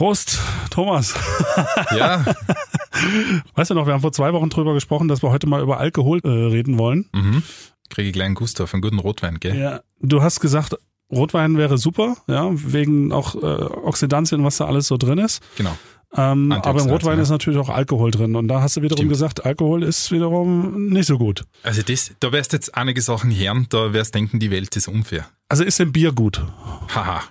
Prost, Thomas. Ja. Weißt du noch, wir haben vor zwei Wochen drüber gesprochen, dass wir heute mal über Alkohol äh, reden wollen. Mhm. Kriege ich gleich einen Gustav, einen guten Rotwein, gell? Ja. Du hast gesagt, Rotwein wäre super, ja, wegen auch äh, Oxidantien, was da alles so drin ist. Genau. Ähm, aber im Rotwein ja. ist natürlich auch Alkohol drin. Und da hast du wiederum Stimmt. gesagt, Alkohol ist wiederum nicht so gut. Also das, da wirst jetzt einige Sachen hören, da wirst denken, die Welt ist unfair. Also ist im Bier gut. Haha.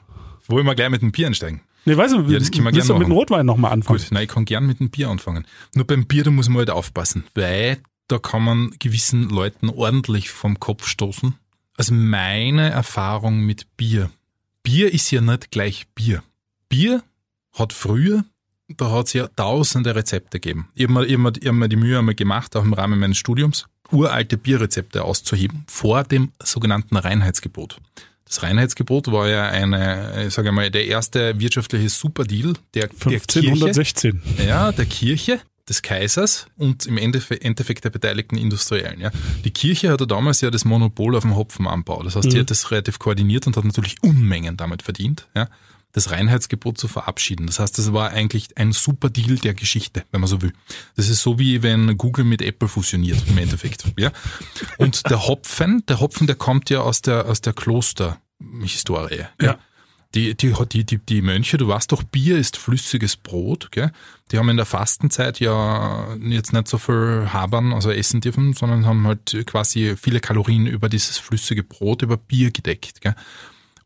Wollen wir gleich mit dem Bier einsteigen? Nee, weißt du, Ja, das können wir willst du mit dem. Rotwein nochmal anfangen? Gut, nein, ich kann gern mit dem Bier anfangen. Nur beim Bier, da muss man halt aufpassen, weil da kann man gewissen Leuten ordentlich vom Kopf stoßen. Also meine Erfahrung mit Bier. Bier ist ja nicht gleich Bier. Bier hat früher, da hat es ja tausende Rezepte gegeben. Ich habe mir, ich hab mir, ich hab mir die Mühe einmal gemacht, auch im Rahmen meines Studiums, uralte Bierrezepte auszuheben, vor dem sogenannten Reinheitsgebot. Das Reinheitsgebot war ja eine, ich sage mal, der erste wirtschaftliche Superdeal der, der Kirche. 1516. Ja, der Kirche, des Kaisers und im Endeffekt, der beteiligten Industriellen. Ja. Die Kirche hatte damals ja das Monopol auf dem Hopfenanbau. Das heißt, sie hat das relativ koordiniert und hat natürlich Unmengen damit verdient, ja, das Reinheitsgebot zu verabschieden. Das heißt, das war eigentlich ein super Deal der Geschichte, wenn man so will. Das ist so wie wenn Google mit Apple fusioniert im Endeffekt. Ja. Und der Hopfen, der Hopfen, der kommt ja aus der, aus der Klosterhistorie. Ja. Die, die, die, die, die Mönche, du weißt doch, Bier ist flüssiges Brot, gell? Die haben in der Fastenzeit ja jetzt nicht so viel habern, also essen dürfen, sondern haben halt quasi viele Kalorien über dieses flüssige Brot, über Bier gedeckt, gell?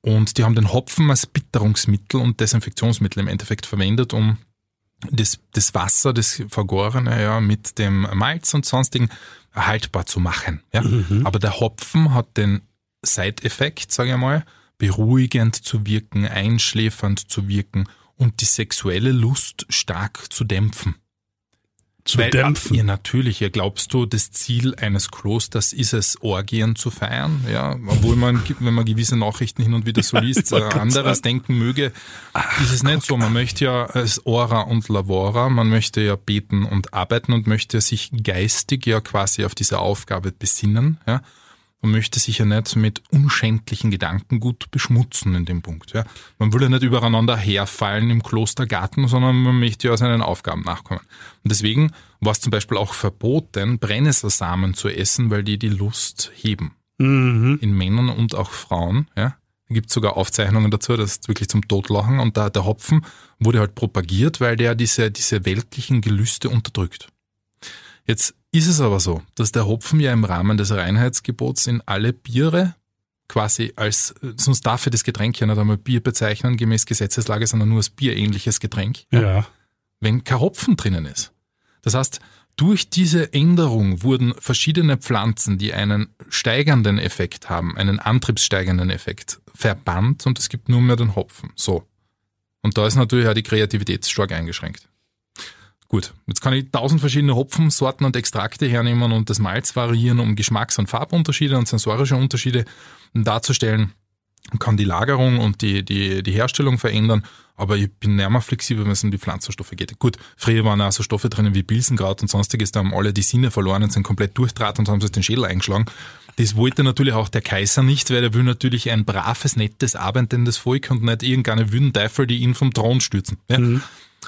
Und die haben den Hopfen als Bitterungsmittel und Desinfektionsmittel im Endeffekt verwendet, um das, das Wasser, das Vergorene, ja, mit dem Malz und sonstigen haltbar zu machen. Ja. Aber der Hopfen hat den Side-Effekt, sage ich mal, beruhigend zu wirken, einschläfernd zu wirken und die sexuelle Lust stark zu dämpfen. Zu Weil, dämpfen. Ja, natürlich. Ja, glaubst du, das Ziel eines Klosters ist es, Orgien zu feiern? Ja, obwohl man, wenn man gewisse Nachrichten hin und wieder so liest, äh, grad anderes denken möge, ist es nicht so. Man möchte ja als Ora und Lavora, man möchte ja beten und arbeiten und möchte sich geistig ja quasi auf diese Aufgabe besinnen, ja. Man möchte sich ja nicht mit unschändlichen Gedankengut beschmutzen in dem Punkt. Ja. Man will ja nicht übereinander herfallen im Klostergarten, sondern man möchte ja seinen Aufgaben nachkommen. Und deswegen war es zum Beispiel auch verboten, Brennnesselsamen zu essen, weil die die Lust heben. Mhm. In Männern und auch Frauen. Ja. Da gibt es sogar Aufzeichnungen dazu, das ist wirklich zum Totlachen. Und da, der Hopfen wurde halt propagiert, weil der diese, diese weltlichen Gelüste unterdrückt. Jetzt ist es aber so, dass der Hopfen ja im Rahmen des Reinheitsgebots in alle Biere quasi als, sonst darf er das Getränk ja nicht einmal Bier bezeichnen, gemäß Gesetzeslage, sondern nur als bierähnliches Getränk, Ja. wenn kein Hopfen drinnen ist. Das heißt, durch diese Änderung wurden verschiedene Pflanzen, die einen steigernden Effekt haben, einen antriebssteigernden Effekt, verbannt und es gibt nur mehr den Hopfen. So. Und da ist natürlich auch die Kreativität stark eingeschränkt. Gut, jetzt kann ich tausend verschiedene Hopfensorten und Extrakte hernehmen und das Malz variieren, um Geschmacks- und Farbunterschiede und sensorische Unterschiede darzustellen. Man kann die Lagerung und die, die, die Herstellung verändern, aber ich bin mehr flexibel, wenn es um die Pflanzenstoffe geht. Gut, früher waren auch so Stoffe drinnen wie Pilsenkraut und sonstiges, da haben alle die Sinne verloren und sind komplett durchdraht und haben sich den Schädel eingeschlagen. Das wollte natürlich auch der Kaiser nicht, weil er will natürlich ein braves, nettes, arbeitendes Volk und nicht irgendeine wüden Teufel, die ihn vom Thron stürzen. Ja?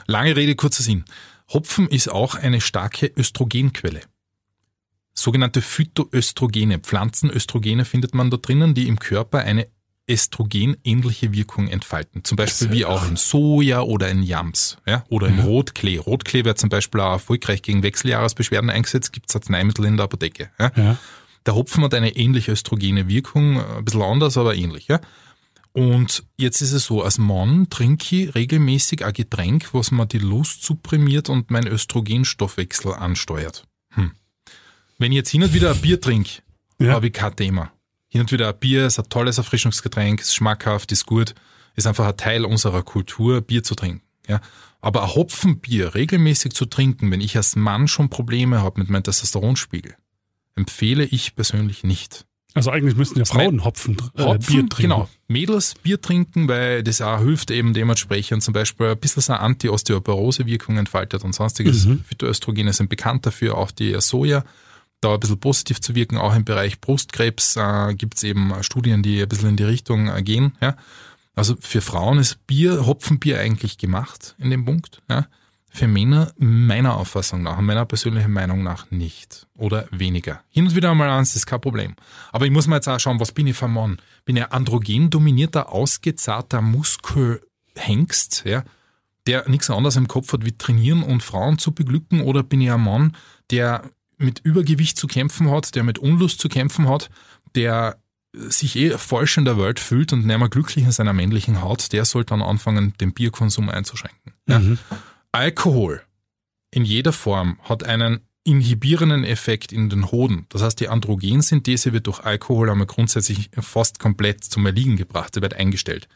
Lange Rede, kurzer Sinn. Hopfen ist auch eine starke Östrogenquelle. Sogenannte Phytoöstrogene, Pflanzenöstrogene findet man da drinnen, die im Körper eine Östrogenähnliche Wirkung entfalten. Zum Beispiel wie auch in Soja oder in Yams ja, oder im Rotklee. Rotklee wird zum Beispiel auch erfolgreich gegen Wechseljahresbeschwerden eingesetzt, gibt es Arzneimittel in der Apotheke. Ja. Ja. Der Hopfen hat eine ähnliche östrogene Wirkung, ein bisschen anders, aber ähnlich. Ja? Und jetzt ist es so, als Mann trinke ich regelmäßig ein Getränk, was mir die Lust supprimiert und meinen Östrogenstoffwechsel ansteuert. Hm. Wenn ich jetzt hin und wieder ein Bier trinke, Ja. habe ich kein Thema. Hin und wieder ein Bier ist ein tolles Erfrischungsgetränk, ist schmackhaft, ist gut, ist einfach ein Teil unserer Kultur, Bier zu trinken. Ja? Aber ein Hopfenbier regelmäßig zu trinken, wenn ich als Mann schon Probleme habe mit meinem Testosteronspiegel, empfehle ich persönlich nicht. Also eigentlich müssten ja Frauen Hopfen, äh, Hopfen, Bier trinken. Genau. Mädels Bier trinken, weil das auch hilft eben dementsprechend zum Beispiel ein bisschen so eine Anti-Osteoporose-Wirkung entfaltet und sonstiges. Phytoöstrogene sind bekannt dafür, auch die Soja da ein bisschen positiv zu wirken. Auch im Bereich Brustkrebs äh, gibt es eben Studien, die ein bisschen in die Richtung äh, gehen. Ja. Also für Frauen ist Bier, Hopfenbier eigentlich gemacht in dem Punkt. Ja. Für Männer meiner Auffassung nach, meiner persönlichen Meinung nach nicht. Oder weniger. Hin und wieder einmal eins ist kein Problem. Aber ich muss mal jetzt auch schauen, was bin ich für ein Mann? Bin ich ein androgen dominierter, ausgezahrter Muskelhengst, ja, der nichts anderes im Kopf hat, wie trainieren und Frauen zu beglücken? Oder bin ich ein Mann, der mit Übergewicht zu kämpfen hat, der mit Unlust zu kämpfen hat, der sich eh falsch in der Welt fühlt und nicht mehr glücklich in seiner männlichen Haut, der sollte dann anfangen, den Bierkonsum einzuschränken. Ja. Mhm. Alkohol in jeder Form hat einen inhibierenden Effekt in den Hoden. Das heißt, die Androgensynthese wird durch Alkohol einmal grundsätzlich fast komplett zum Erliegen gebracht, sie wird eingestellt.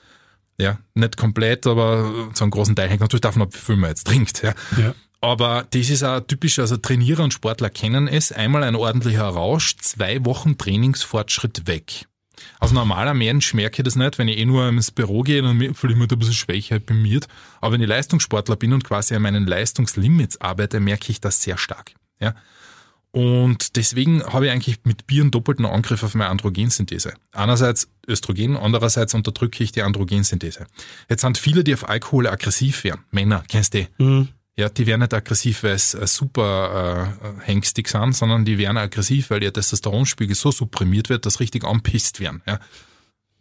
Ja, nicht komplett, aber zu einem großen Teil hängt natürlich davon ab, wie viel man jetzt trinkt. Ja. Ja. Aber das ist auch typisch, also Trainierer und Sportler kennen es. Einmal ein ordentlicher Rausch, zwei Wochen Trainingsfortschritt weg. Als normaler Mensch merke ich das nicht, wenn ich eh nur ins Büro gehe und fühle ich mich da ein bisschen Schwäche bemüht. Aber wenn ich Leistungssportler bin und quasi an meinen Leistungslimits arbeite, merke ich das sehr stark. Ja. Und deswegen habe ich eigentlich mit Bier einen doppelten Angriff auf meine Androgensynthese. Einerseits Östrogen, andererseits unterdrücke ich die Androgensynthese. Jetzt sind viele, die auf Alkohol aggressiv werden. Männer, kennst du die? Mhm. Ja, die werden nicht aggressiv, weil sie super äh, hängstig sind, sondern die werden aggressiv, weil ihr Testosteronspiegel so supprimiert wird, dass richtig anpisst werden. Ja.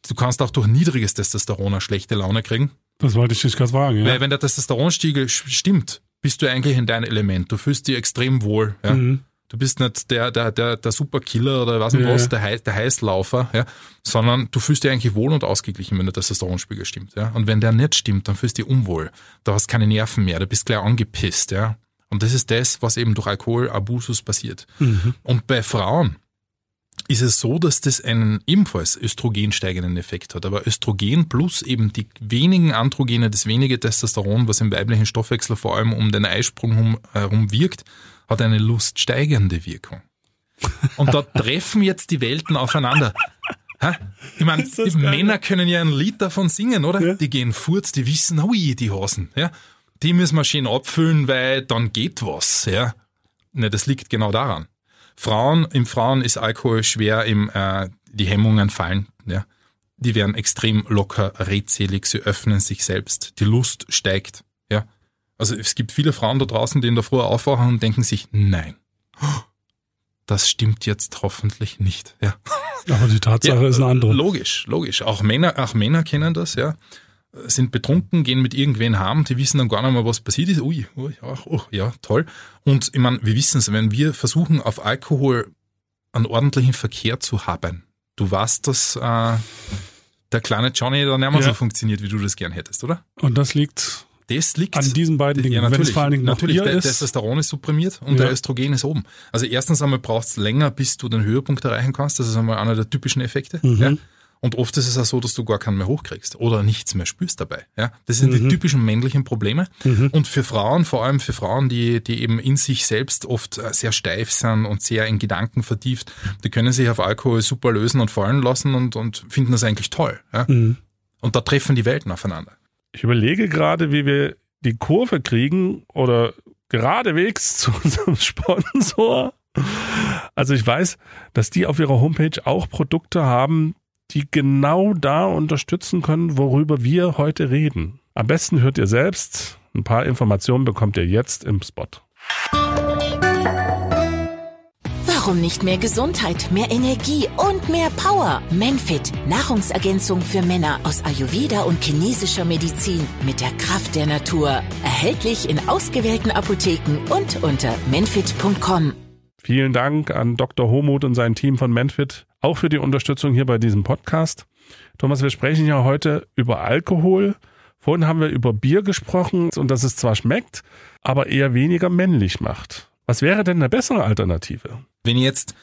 Du kannst auch durch niedriges Testosteron eine schlechte Laune kriegen, Das wollte ich dich gerade fragen, ja. weil wenn der Testosteronspiegel stimmt, bist du eigentlich in deinem Element. Du fühlst dich extrem wohl. Ja. Mhm. Du bist nicht der, der, der, der Superkiller oder was und Ja, was, der, der Heißlaufer, ja, sondern du fühlst dich eigentlich wohl und ausgeglichen, wenn der Testosteronspiegel stimmt. Ja. Und wenn der nicht stimmt, dann fühlst du dich unwohl. Du hast keine Nerven mehr, du bist gleich angepisst. Ja. Und das ist das, was eben durch Alkoholabusus passiert. Mhm. Und bei Frauen ist es so, dass das einen ebenfalls östrogensteigenden Effekt hat. Aber Östrogen plus eben die wenigen Androgene, das wenige Testosteron, was im weiblichen Stoffwechsel vor allem um den Eisprung herum, herum wirkt, hat eine luststeigernde Wirkung. Und da treffen jetzt die Welten aufeinander. Hä? Ich meine, geil. Männer können ja ein Lied davon singen, oder? Ja. Die gehen furz, die wissen, ui, die Hasen. Ja? Die müssen wir schön abfüllen, weil dann geht was. Ja? Ne, das liegt genau daran. Frauen, im Frauen ist Alkohol schwer, im, äh, die Hemmungen fallen. Ja? Die werden extrem locker, redselig, sie öffnen sich selbst. Die Lust steigt. Ja? Also es gibt viele Frauen da draußen, die in der Früh aufwachen und denken sich, nein, das stimmt jetzt hoffentlich nicht. Ja. Aber die Tatsache ist eine andere. Logisch, logisch. Auch Männer, auch Männer kennen das, ja. Sind betrunken, gehen mit irgendwen heim, die wissen dann gar nicht mehr, was passiert ist. Ui, ui ach, oh, ja, toll. Und ich meine, wir wissen es, wenn wir versuchen, auf Alkohol einen ordentlichen Verkehr zu haben, du weißt, dass äh, der kleine Johnny dann nicht mehr Ja. so funktioniert, wie du das gern hättest, oder? Und das liegt Das liegt an diesen beiden Dingen. ja, Wenn natürlich. es vor allen Dingen noch natürlich, der ist. Testosteron ist supprimiert und Ja. der Östrogen ist oben. Also erstens einmal braucht es länger, bis du den Höhepunkt erreichen kannst. Das ist einmal einer der typischen Effekte. Mhm. Ja. Und oft ist es auch so, dass du gar keinen mehr hochkriegst oder nichts mehr spürst dabei. Ja. Das sind Mhm. die typischen männlichen Probleme. Und für Frauen, vor allem für Frauen, die, die eben in sich selbst oft äh, sehr steif sind und sehr in Gedanken vertieft, die können sich auf Alkohol super lösen und fallen lassen und, und finden das eigentlich toll. Ja. Mhm. Und da treffen die Welten aufeinander. Ich überlege gerade, wie wir die Kurve kriegen oder geradewegs zu unserem Sponsor. Also ich weiß, dass die auf ihrer Homepage auch Produkte haben, die genau da unterstützen können, worüber wir heute reden. Am besten hört ihr selbst. Ein paar Informationen bekommt ihr jetzt im Spot. Warum nicht mehr Gesundheit, mehr Energie und mehr Power? Manfit, Nahrungsergänzung für Männer aus Ayurveda und chinesischer Medizin mit der Kraft der Natur. Erhältlich in ausgewählten Apotheken und unter manfit.com. Vielen Dank an Dr. Homuth und sein Team von Manfit, auch für die Unterstützung hier bei diesem Podcast. Thomas, wir sprechen ja heute über Alkohol. Vorhin haben wir über Bier gesprochen und dass es zwar schmeckt, aber eher weniger männlich macht. Was wäre denn eine bessere Alternative? Wenn ich jetzt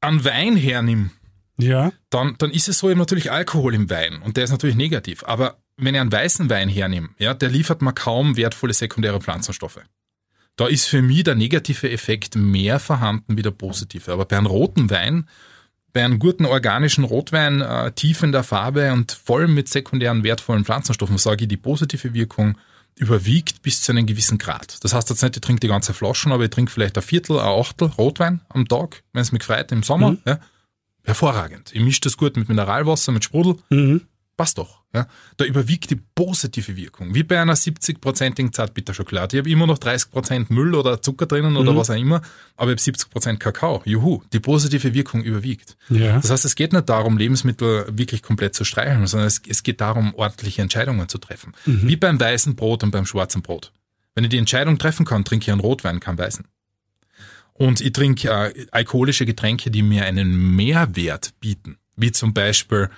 an Wein hernehme, Ja. dann, dann ist es so eben natürlich Alkohol im Wein und der ist natürlich negativ. Aber wenn ich einen weißen Wein hernehme, ja, der liefert mir kaum wertvolle sekundäre Pflanzenstoffe. Da ist für mich der negative Effekt mehr vorhanden wie der positive. Aber bei einem roten Wein, bei einem guten organischen Rotwein, äh, tief in der Farbe und voll mit sekundären wertvollen Pflanzenstoffen, sage ich, die positive Wirkung überwiegt bis zu einem gewissen Grad. Das heißt jetzt nicht, ich trinke die ganze Flaschen, aber ich trinke vielleicht ein Viertel, ein Achtel Rotwein am Tag, wenn es mich freut, im Sommer. Ja. Hervorragend. Ich mische das gut mit Mineralwasser, mit Sprudel. Mhm. Passt doch. Ja? Da überwiegt die positive Wirkung. Wie bei einer 70-prozentigen Zartbitterschokolade. Ich habe immer noch 30% Müll oder Zucker drinnen oder Mhm. was auch immer, aber ich habe 70% Kakao. Juhu, die positive Wirkung überwiegt. Ja. Das heißt, es geht nicht darum, Lebensmittel wirklich komplett zu streicheln, sondern es, es geht darum, ordentliche Entscheidungen zu treffen. Wie beim weißen Brot und beim schwarzen Brot. Wenn ich die Entscheidung treffen kann, trinke ich einen Rotwein, keinen weißen. Und ich trinke äh, alkoholische Getränke, die mir einen Mehrwert bieten, wie zum Beispiel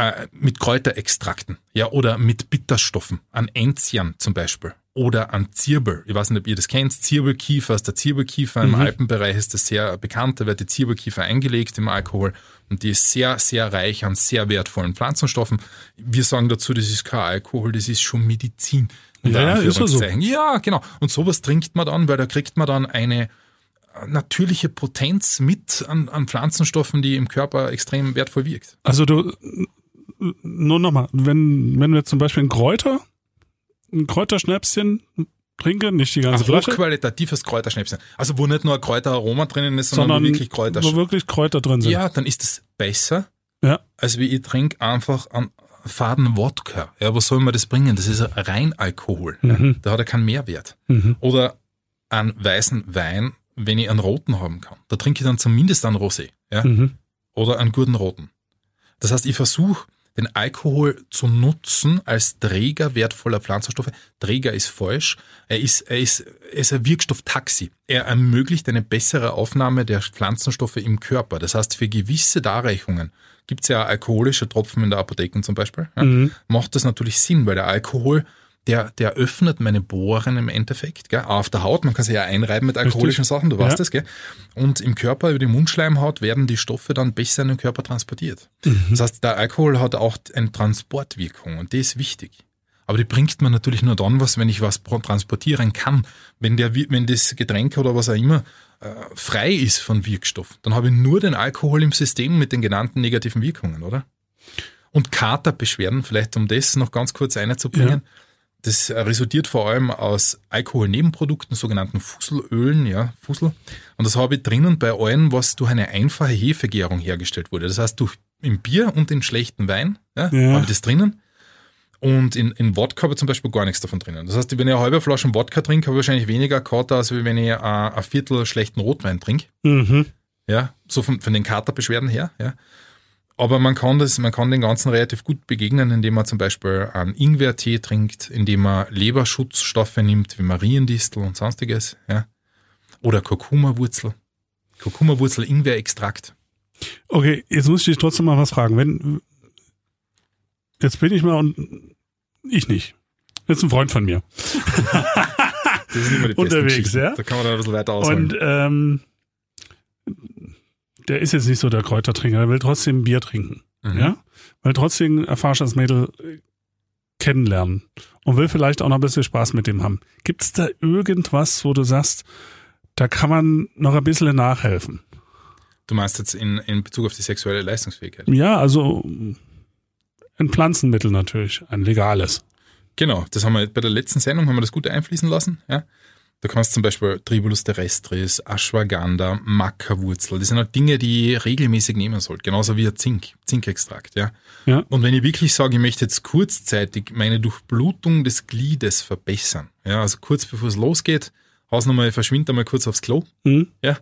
äh, mit Kräuterextrakten, ja, oder mit Bitterstoffen, an Enzian zum Beispiel, oder an Zirbel. Ich weiß nicht, ob ihr das kennt, Zirbelkiefer aus der Zirbelkiefer. Im Alpenbereich ist das sehr bekannt, da wird die Zirbelkiefer eingelegt im Alkohol und die ist sehr, sehr reich an sehr wertvollen Pflanzenstoffen. Wir sagen dazu, das ist kein Alkohol, das ist schon Medizin. Ja, ist ja so. Ja, genau. Und sowas trinkt man dann, weil da kriegt man dann eine natürliche Potenz mit an, an Pflanzenstoffen, die im Körper extrem wertvoll wirkt. Also du, nur nochmal, wenn, wenn wir zum Beispiel ein Kräuter, ein Kräuterschnäpschen trinken, nicht die ganze Ein Flasche, hochqualitatives Kräuterschnäpschen. Also wo nicht nur ein Kräuteraroma drinnen ist, sondern, sondern wirklich Kräuter wo wirklich Kräuter drin sind. Ja, dann ist es besser, Ja. als wie ich trinke einfach an faden Wodka. Ja, was soll mir das bringen? Das ist rein Alkohol. Mhm. Ja, da hat er keinen Mehrwert. Mhm. Oder einen weißen Wein, wenn ich einen roten haben kann. Da trinke ich dann zumindest einen Rosé. Ja? Mhm. oder einen guten roten. Das heißt, ich versuche, den Alkohol zu nutzen als Träger wertvoller Pflanzenstoffe. Träger ist falsch. Er ist, er ist, er ist ein Wirkstofftaxi. Er ermöglicht eine bessere Aufnahme der Pflanzenstoffe im Körper. Das heißt, für gewisse Darreichungen gibt es ja alkoholische Tropfen in der Apotheke zum Beispiel. Ja, Mhm. Macht das natürlich Sinn, weil der Alkohol, der, der öffnet meine Poren im Endeffekt. Gell? Auf der Haut, man kann sich ja einreiben mit alkoholischen Sachen, du weißt Ja. das. Gell? Und im Körper, über die Mundschleimhaut, werden die Stoffe dann besser in den Körper transportiert. Das heißt, der Alkohol hat auch eine Transportwirkung und die ist wichtig. Aber die bringt mir natürlich nur dann was, wenn ich was transportieren kann. Wenn, der, wenn das Getränk oder was auch immer äh, frei ist von Wirkstoff, dann habe ich nur den Alkohol im System mit den genannten negativen Wirkungen, oder? Und Katerbeschwerden, vielleicht um das noch ganz kurz einzubringen. Das resultiert vor allem aus Alkoholnebenprodukten, sogenannten Fusselölen, ja, Fussel. Und das habe ich drinnen bei allen, was durch eine einfache Hefegärung hergestellt wurde. Das heißt, durch im Bier und in schlechten Wein ja, Ja. habe ich das drinnen. Und in, in Wodka habe ich zum Beispiel gar nichts davon drinnen. Das heißt, wenn ich eine halbe Flasche Wodka trinke, habe ich wahrscheinlich weniger Kater, als wenn ich äh, ein Viertel schlechten Rotwein trinke. Mhm. Ja, so von, von den Katerbeschwerden her, ja. Aber man kann das, man kann den Ganzen relativ gut begegnen, indem man zum Beispiel einen Ingwertee trinkt, indem man Leberschutzstoffe nimmt, wie Mariendistel und sonstiges, ja. Oder Kurkuma-Wurzel. Kurkuma-Wurzel, Ingwerextrakt. Okay, jetzt muss ich dich trotzdem mal was fragen. Wenn jetzt bin ich mal und ich nicht. Jetzt ein Freund von mir. Das ist immer die besten Unterwegs, ja. Da kann man dann ein bisschen weiter ausholen. Und ähm, der ist jetzt nicht so der Kräutertrinker, der will trotzdem Bier trinken. Mhm. Ja? Will trotzdem erfahrst das Mädel äh, kennenlernen und will vielleicht auch noch ein bisschen Spaß mit dem haben. Gibt es da irgendwas, wo du sagst, da kann man noch ein bisschen nachhelfen? Du meinst jetzt in, in Bezug auf die sexuelle Leistungsfähigkeit? Ja, also ein Pflanzenmittel natürlich, ein legales. Genau, das haben wir bei der letzten Sendung haben wir das gut einfließen lassen. Ja? Da kannst du zum Beispiel Tribulus terrestris, Ashwagandha, Maca-Wurzel. Das sind halt Dinge, die ich regelmäßig nehmen sollte. Genauso wie ein Zink, Zinkextrakt. Ja? Ja. Und wenn ich wirklich sage, ich möchte jetzt kurzzeitig meine Durchblutung des Gliedes verbessern, ja, also kurz bevor es losgeht, Hausnummer, ich verschwinde einmal kurz aufs Klo, Hm? ja,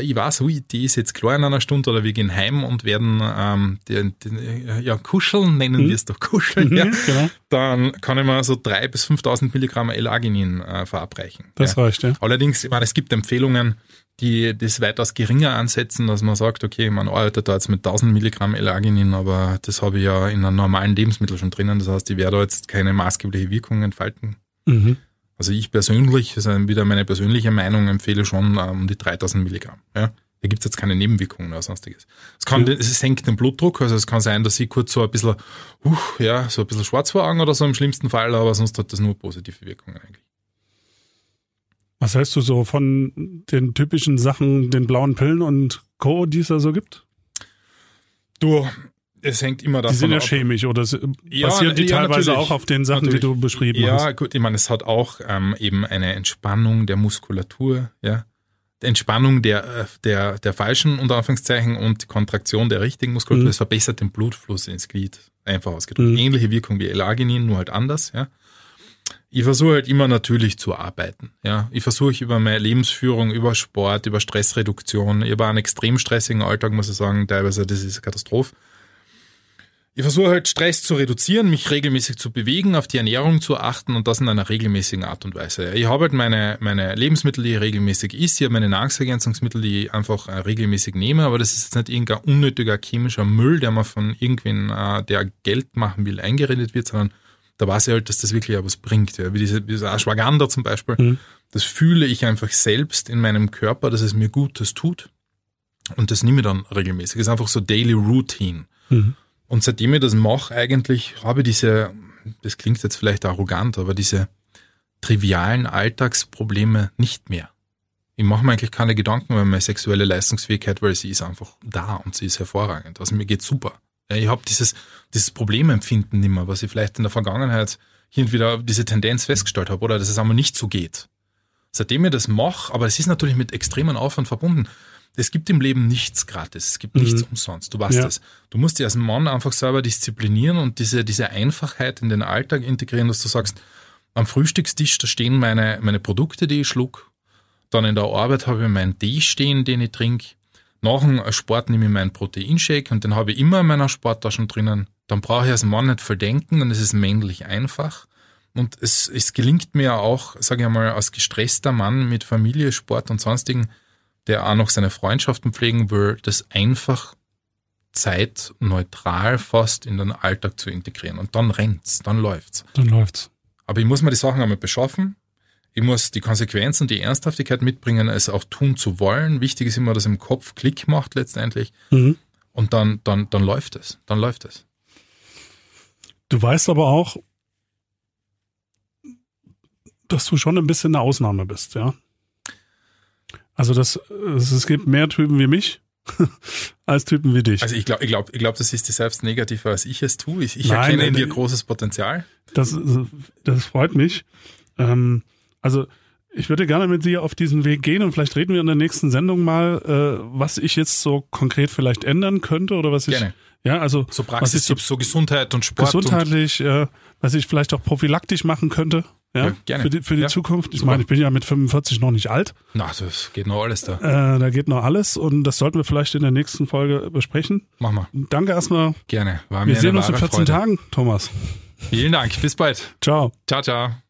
ich weiß, ui, die ist jetzt klar in einer Stunde oder wir gehen heim und werden ähm, den, den, ja, kuscheln, nennen Mhm. wir es doch kuscheln, ja. Mhm, genau. dann kann ich mir so 3.000 bis 5.000 Milligramm L-Arginin äh, verabreichen. Das ja. reicht, ja. Allerdings, ich meine, es gibt Empfehlungen, die das weitaus geringer ansetzen, dass man sagt, okay, man arbeitet da jetzt mit 1000 Milligramm L-Arginin, aber das habe ich ja in einem normalen Lebensmittel schon drinnen. Das heißt, ich werde da jetzt keine maßgebliche Wirkung entfalten. Mhm. Also ich persönlich, das ist wieder meine persönliche Meinung, empfehle schon ähm, um die 3000 Milligramm. Ja? Da gibt's jetzt keine Nebenwirkungen oder sonstiges. Es kann, Ja. es senkt den Blutdruck, also es kann sein, dass ich kurz so ein bisschen, uh, ja, so ein bisschen schwarz vor Augen oder so im schlimmsten Fall, aber sonst hat das nur positive Wirkungen eigentlich. Was hältst du so von den typischen Sachen, den blauen Pillen und Co., die es da so gibt? Du, es hängt immer davon Die sind ja ab. chemisch oder s- Ja, basieren die ja, teilweise natürlich. auch auf den Sachen, Natürlich. die du beschrieben Ja, hast? gut, ich meine, es hat auch ähm, eben eine Entspannung der Muskulatur, ja. Die Entspannung der, äh, der, der falschen, unter Anführungszeichen, und die Kontraktion der richtigen Muskulatur. Mhm. Es verbessert den Blutfluss ins Glied. Einfach ausgedrückt. Mhm. Ähnliche Wirkung wie L-Arginin, nur halt anders, ja. Ich versuche halt immer natürlich zu arbeiten. Ja, ich versuche über meine Lebensführung, über Sport, über Stressreduktion, über einen extrem stressigen Alltag, muss ich sagen, teilweise das ist eine Katastrophe. Ich versuche halt Stress zu reduzieren, mich regelmäßig zu bewegen, auf die Ernährung zu achten und das in einer regelmäßigen Art und Weise. Ich habe halt meine, meine Lebensmittel, die ich regelmäßig esse, ich habe meine Nahrungsergänzungsmittel, die ich einfach äh, regelmäßig nehme, aber das ist jetzt nicht irgendein unnötiger chemischer Müll, der man von irgendwen, äh, der Geld machen will, eingeredet wird, sondern da weiß ich halt, dass das wirklich auch was bringt. Ja. Wie diese, diese Ashwagandha zum Beispiel, Mhm. das fühle ich einfach selbst in meinem Körper, dass es mir Gutes tut. Und das nehme ich dann regelmäßig. Das ist einfach so Daily Routine. Mhm. Und seitdem ich das mache, eigentlich habe ich diese, das klingt jetzt vielleicht arrogant, aber diese trivialen Alltagsprobleme nicht mehr. Ich mache mir eigentlich keine Gedanken über meine sexuelle Leistungsfähigkeit, weil sie ist einfach da und sie ist hervorragend. Also mir geht's super. Ich habe dieses, dieses Problemempfinden nicht mehr, was ich vielleicht in der Vergangenheit hin und wieder diese Tendenz festgestellt habe, oder dass es einmal nicht so geht. Seitdem ich das mache, aber es ist natürlich mit extremen Aufwand verbunden. Es gibt im Leben nichts gratis, es gibt Mhm. nichts umsonst, du weißt Ja. das. Du musst dich als Mann einfach selber disziplinieren und diese, diese Einfachheit in den Alltag integrieren, dass du sagst, am Frühstückstisch, da stehen meine, meine Produkte, die ich schluck. Dann in der Arbeit habe ich meinen Tee stehen, den ich trinke. Nach dem Sport nehme ich meinen Proteinshake und den habe ich immer in meiner Sporttasche drinnen. Dann brauche ich als Mann nicht verdenken und es ist männlich einfach. Und es, es gelingt mir auch, sage ich mal, als gestresster Mann mit Familie, Sport und sonstigen, der auch noch seine Freundschaften pflegen will, das einfach zeitneutral fast in den Alltag zu integrieren. Und dann rennt's, dann läuft's. Dann läuft's. Aber ich muss mir die Sachen einmal beschaffen. Ich muss die Konsequenzen und die Ernsthaftigkeit mitbringen, es auch tun zu wollen. Wichtig ist immer, dass im Kopf Klick macht letztendlich. Mhm. Und dann, dann, dann läuft es. Dann läuft es. Du weißt aber auch, dass du schon ein bisschen eine Ausnahme bist, ja. Also das, es gibt mehr Typen wie mich als Typen wie dich. Also ich glaube, ich glaube, ich glaube, das ist dir selbst negativer, als ich es tue. Ich, ich Nein, erkenne in dir großes Potenzial. Das, das freut mich. Ähm, also ich würde gerne mit dir auf diesen Weg gehen und vielleicht reden wir in der nächsten Sendung mal, äh, was ich jetzt so konkret vielleicht ändern könnte oder was ich Gerne. ja also So was ich so so Gesundheit und Sport. gesundheitlich, äh, was ich vielleicht auch prophylaktisch machen könnte. Ja, Ja, gerne. für die, für die Ja, Zukunft. Ich super. meine, ich bin ja mit 45 noch nicht alt. Na, das geht noch alles da. Äh, da geht noch alles und das sollten wir vielleicht in der nächsten Folge besprechen. Mach mal. Danke erstmal. Gerne. War Wir mir sehen eine uns in wahre 14 Freude. Tagen, Thomas. Vielen Dank. Bis bald. Ciao. Ciao, ciao.